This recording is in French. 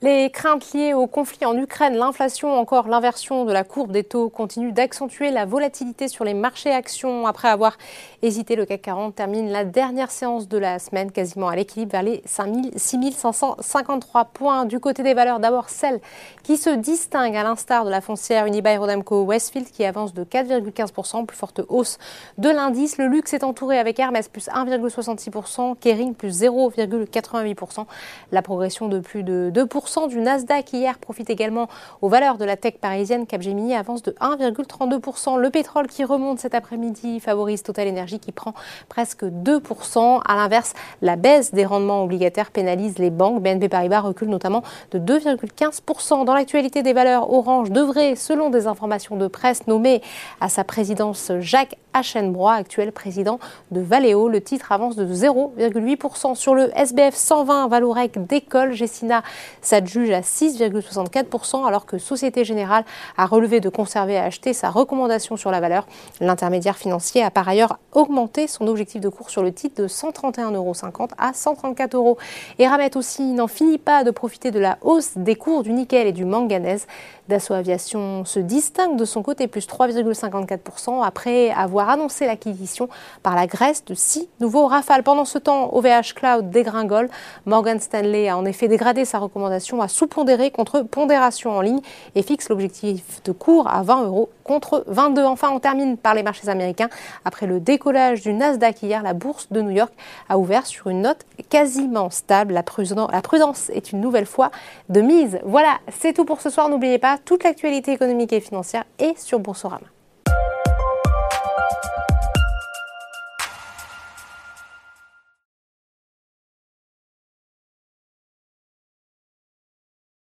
Les craintes liées au conflit en Ukraine, l'inflation, encore l'inversion de la courbe des taux continuent d'accentuer la volatilité sur les marchés actions. Après avoir hésité, le CAC 40 termine la dernière séance de la semaine quasiment à l'équilibre vers les 6553 points. Du côté des valeurs, d'abord celles qui se distinguent à l'instar de la foncière Unibail Rodamco Westfield qui avance de 4,15%, plus forte hausse de l'indice. Le luxe est entouré avec Hermès plus 1,66%, Kering plus 0,88%. La progression de plus de 2% du Nasdaq hier profite également aux valeurs de la tech parisienne. Capgemini avance de 1,32%. Le pétrole qui remonte cet après-midi favorise Total Energy qui prend presque 2%. À l'inverse, la baisse des rendements obligataires pénalise les banques. BNP Paribas recule notamment de 2,15%. Dans l'actualité des valeurs, Orange devrait, selon des informations de presse, nommer à sa présidence Jacques Hachenbrois, actuel président de Valeo. Le titre avance de 0,8% sur le SBF 120. Valorec décolle. Juge à 6,64% alors que Société Générale a relevé de conserver et acheter sa recommandation sur la valeur. L'intermédiaire financier a par ailleurs augmenté son objectif de cours sur le titre de 131,50 euros à 134 euros. Et Ramet aussi n'en finit pas de profiter de la hausse des cours du nickel et du manganèse. Dassault Aviation se distingue de son côté plus 3,54% après avoir annoncé l'acquisition par la Grèce de six nouveaux Rafales. Pendant ce temps, OVH Cloud dégringole. Morgan Stanley a en effet dégradé sa recommandation à sous-pondérer contre pondération en ligne et fixe l'objectif de cours à 20 euros contre 22. Enfin, on termine par les marchés américains. Après le décollage du Nasdaq hier, la bourse de New York a ouvert sur une note quasiment stable. La prudence est une nouvelle fois de mise. Voilà, c'est tout pour ce soir. N'oubliez pas, toute l'actualité économique et financière est sur Boursorama.